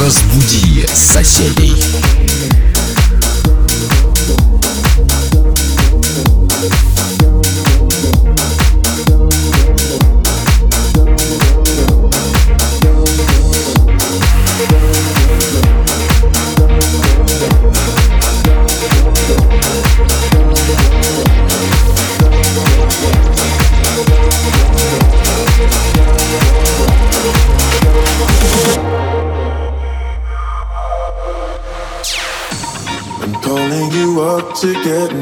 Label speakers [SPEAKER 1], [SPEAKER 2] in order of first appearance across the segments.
[SPEAKER 1] Разбуди соседей.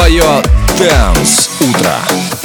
[SPEAKER 1] Твое Дэнс утро.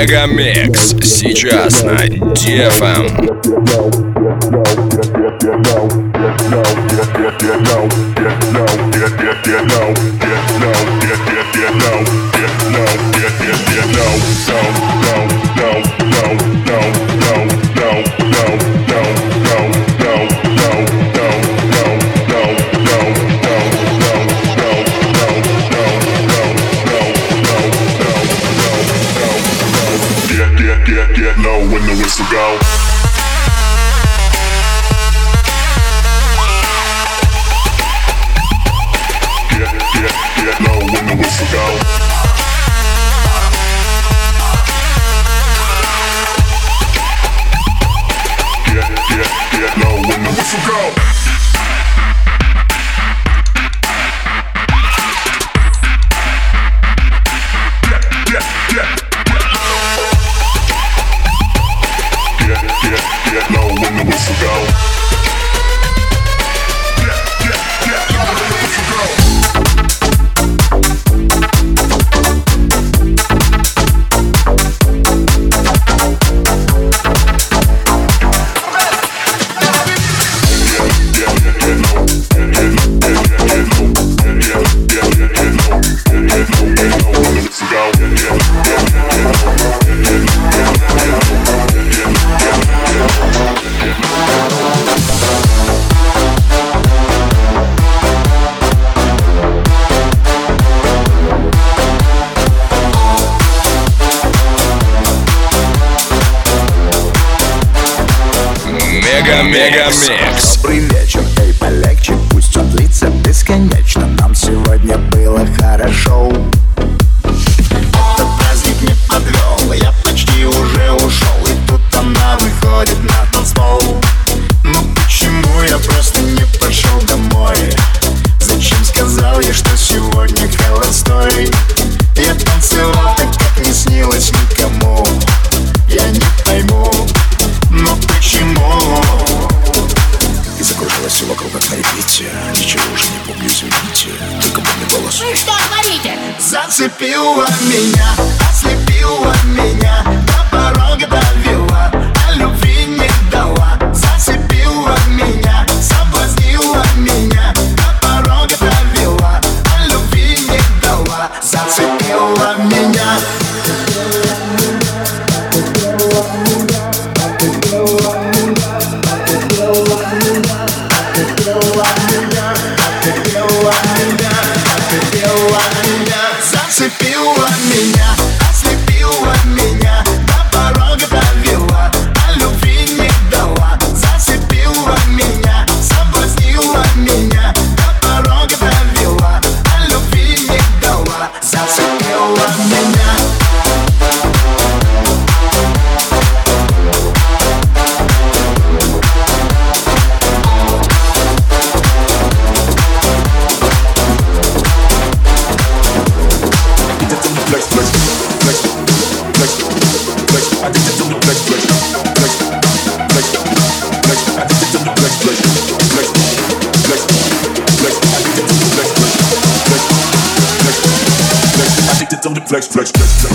[SPEAKER 1] Мегамикс сейчас на DFM.
[SPEAKER 2] Get low, get, get. Mega Mix.
[SPEAKER 3] Flex, flex, flex, flex,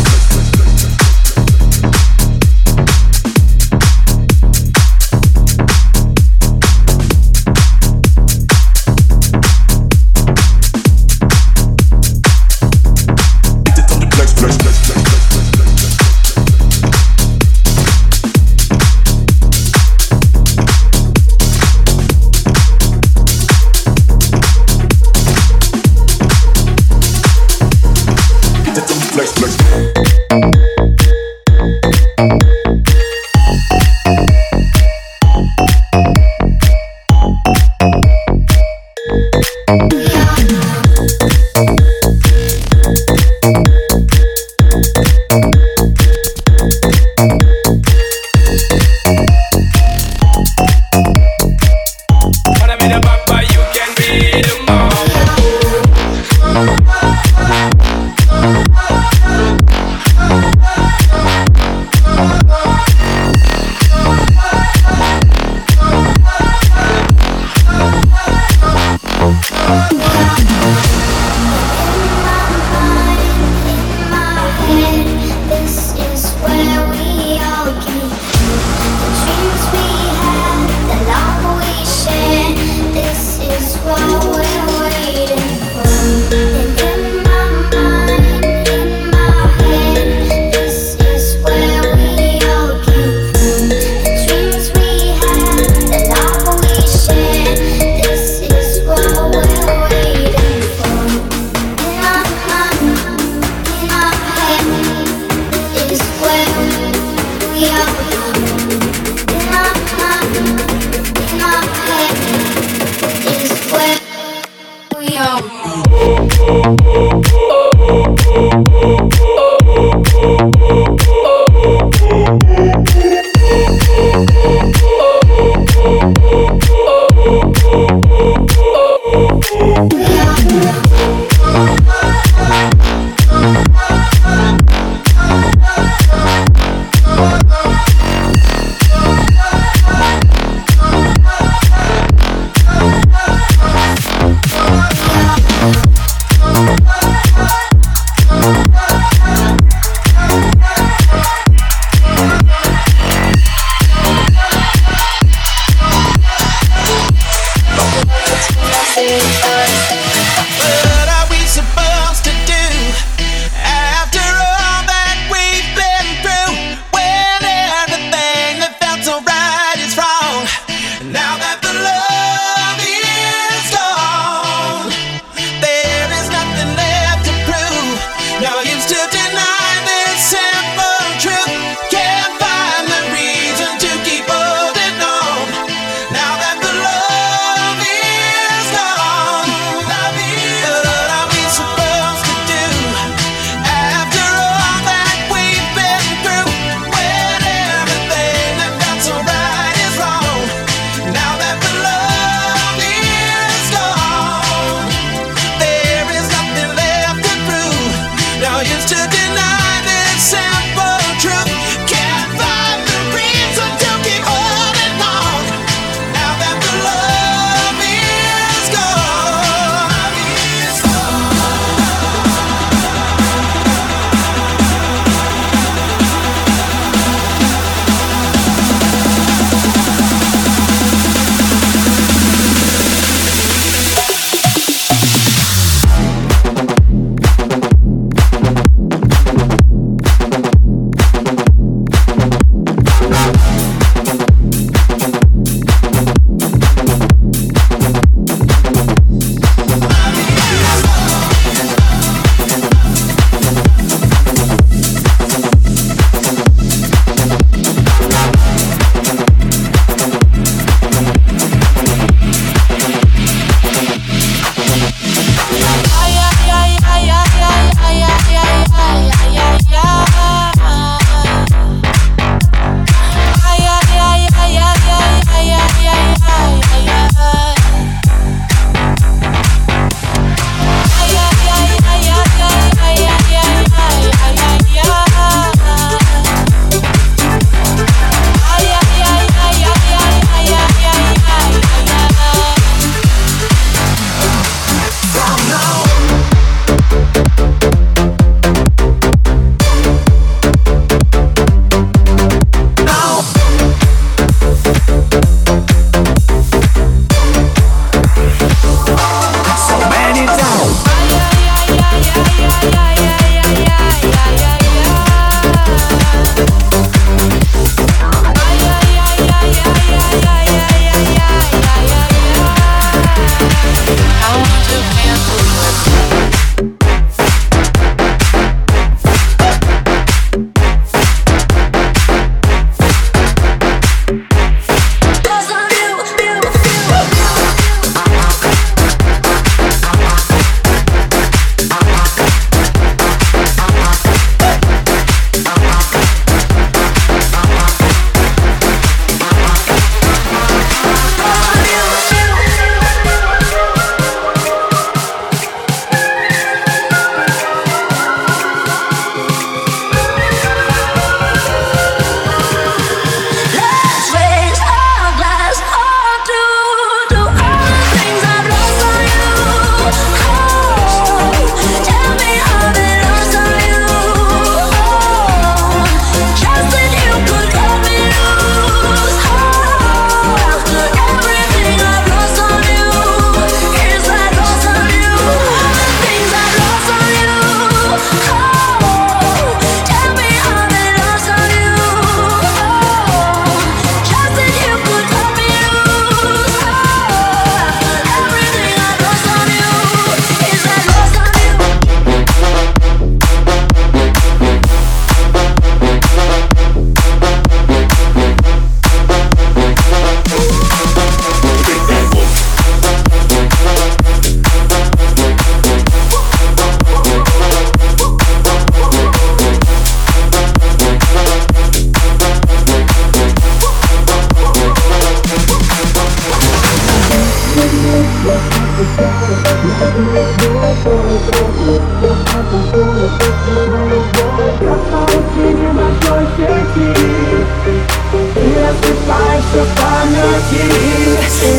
[SPEAKER 4] Рассыпайся
[SPEAKER 5] памяти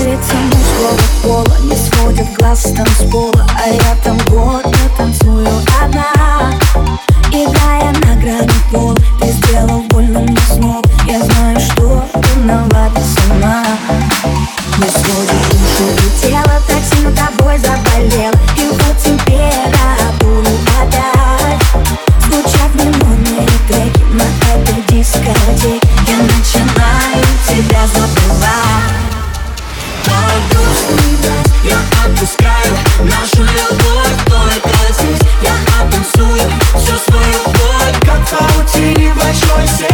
[SPEAKER 6] Лицом с пола Не сводит глаз с танцпола А я там гордо танцую одна Играя на грани Ты сделал больно мне Я знаю, что виновата сама. Не сводит душу лицо Я
[SPEAKER 5] отпускаю нашу любовь Только здесь. Я оттанцую Всю свою боль. Как паутине большой сети